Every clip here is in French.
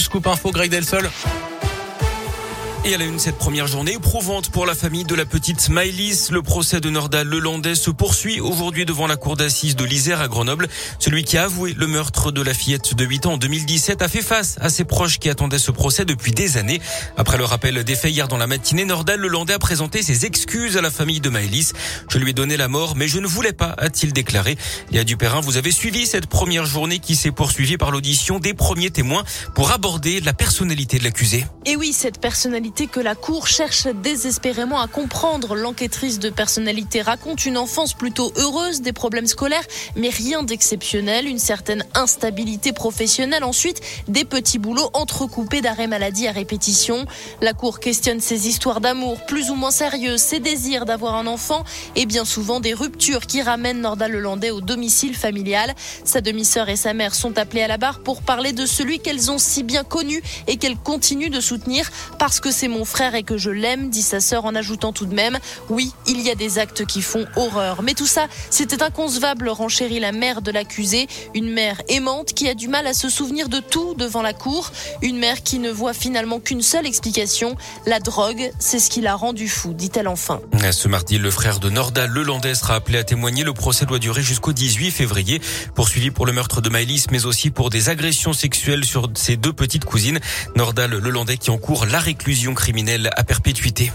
Scoop info, Greg Delsol. Et elle a une cette première journée éprouvante pour la famille de la petite Maëlys. Le procès de Nordal Lelandais se poursuit aujourd'hui devant la cour d'assises de l'Isère à Grenoble. Celui qui a avoué le meurtre de la fillette de 8 ans en 2017 a fait face à ses proches qui attendaient ce procès depuis des années. Après le rappel des faits hier dans la matinée, Nordal Lelandais a présenté ses excuses à la famille de Maëlys. Je lui ai donné la mort, mais je ne voulais pas, a-t-il déclaré. Léa Dupérin, vous avez suivi cette première journée qui s'est poursuivie par l'audition des premiers témoins pour aborder la personnalité de l'accusé. Et oui, cette personnalité que la Cour cherche désespérément à comprendre. L'enquêtrice de personnalité raconte une enfance plutôt heureuse, des problèmes scolaires, mais rien d'exceptionnel, une certaine instabilité professionnelle. Ensuite, des petits boulots entrecoupés d'arrêts maladie à répétition. La Cour questionne ses histoires d'amour plus ou moins sérieuses, ses désirs d'avoir un enfant et bien souvent des ruptures qui ramènent Nordal Lelandais au domicile familial. Sa demi-sœur et sa mère sont appelées à la barre pour parler de celui qu'elles ont si bien connu et qu'elles continuent de soutenir parce que c'est c'est mon frère et que je l'aime, dit sa sœur en ajoutant tout de même, oui, il y a des actes qui font horreur. Mais tout ça, c'était inconcevable, renchérit la mère de l'accusé, une mère aimante qui a du mal à se souvenir de tout devant la cour, une mère qui ne voit finalement qu'une seule explication, la drogue, c'est ce qui l'a rendu fou, dit-elle enfin. Ce mardi, le frère de Norda Lelandais sera appelé à témoigner. Le procès doit durer jusqu'au 18 février, poursuivi pour le meurtre de Maëlys, mais aussi pour des agressions sexuelles sur ses deux petites cousines. Nordal Lelandais qui encourt la réclusion criminelle à perpétuité.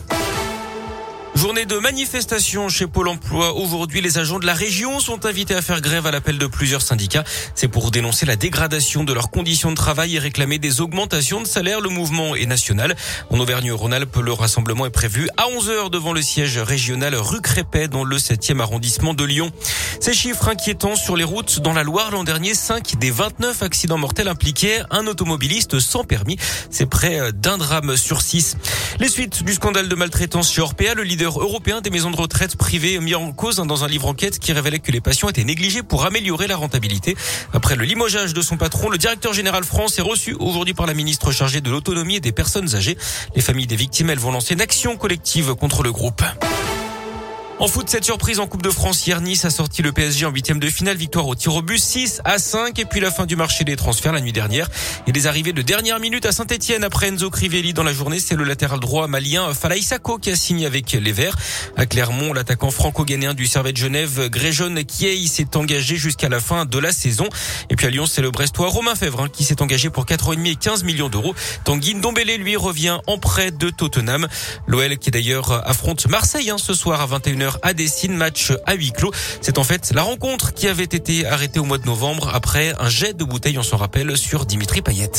Journée de manifestation chez Pôle emploi. Aujourd'hui, les agents de la région sont invités à faire grève à l'appel de plusieurs syndicats. C'est pour dénoncer la dégradation de leurs conditions de travail et réclamer des augmentations de salaire. Le mouvement est national. En Auvergne-Rhône-Alpes, le rassemblement est prévu à 11h devant le siège régional rue Crépet dans le 7e arrondissement de Lyon. Ces chiffres inquiétants sur les routes dans la Loire l'an dernier, 5 des 29 accidents mortels impliquaient un automobiliste sans permis. C'est près d'un drame sur 6. Les suites du scandale de maltraitance chez Orpea, le leader européen des maisons de retraite privées mis en cause dans un livre enquête qui révélait que les patients étaient négligés pour améliorer la rentabilité. Après le limogeage de son patron, le directeur général France est reçu aujourd'hui par la ministre chargée de l'autonomie et des personnes âgées. Les familles des victimes, elles vont lancer une action collective contre le groupe. En foot, cette surprise en Coupe de France, hier Nice a sorti le PSG en huitième de finale, victoire au tir au but 6 à 5 et puis la fin du marché des transferts la nuit dernière et des arrivées de dernière minute à Saint-Etienne après Enzo Crivelli dans la journée. C'est le latéral droit malien Falaï Sako qui a signé avec les Verts. À Clermont, l'attaquant franco-ghanéen du Servet de Genève, Gréjon Kiei, s'est engagé jusqu'à la fin de la saison. Et puis à Lyon, c'est le Brestois Romain Fèvre qui s'est engagé pour 4,5 et 15 millions d'euros. Tanguy Ndombele, lui, revient en prêt de Tottenham. L'OL qui d'ailleurs affronte Marseille hein, ce soir à 21h à Dessine, match à huis clos. C'est en fait la rencontre qui avait été arrêtée au mois de novembre après un jet de bouteille, on s'en rappelle, sur Dimitri Payet.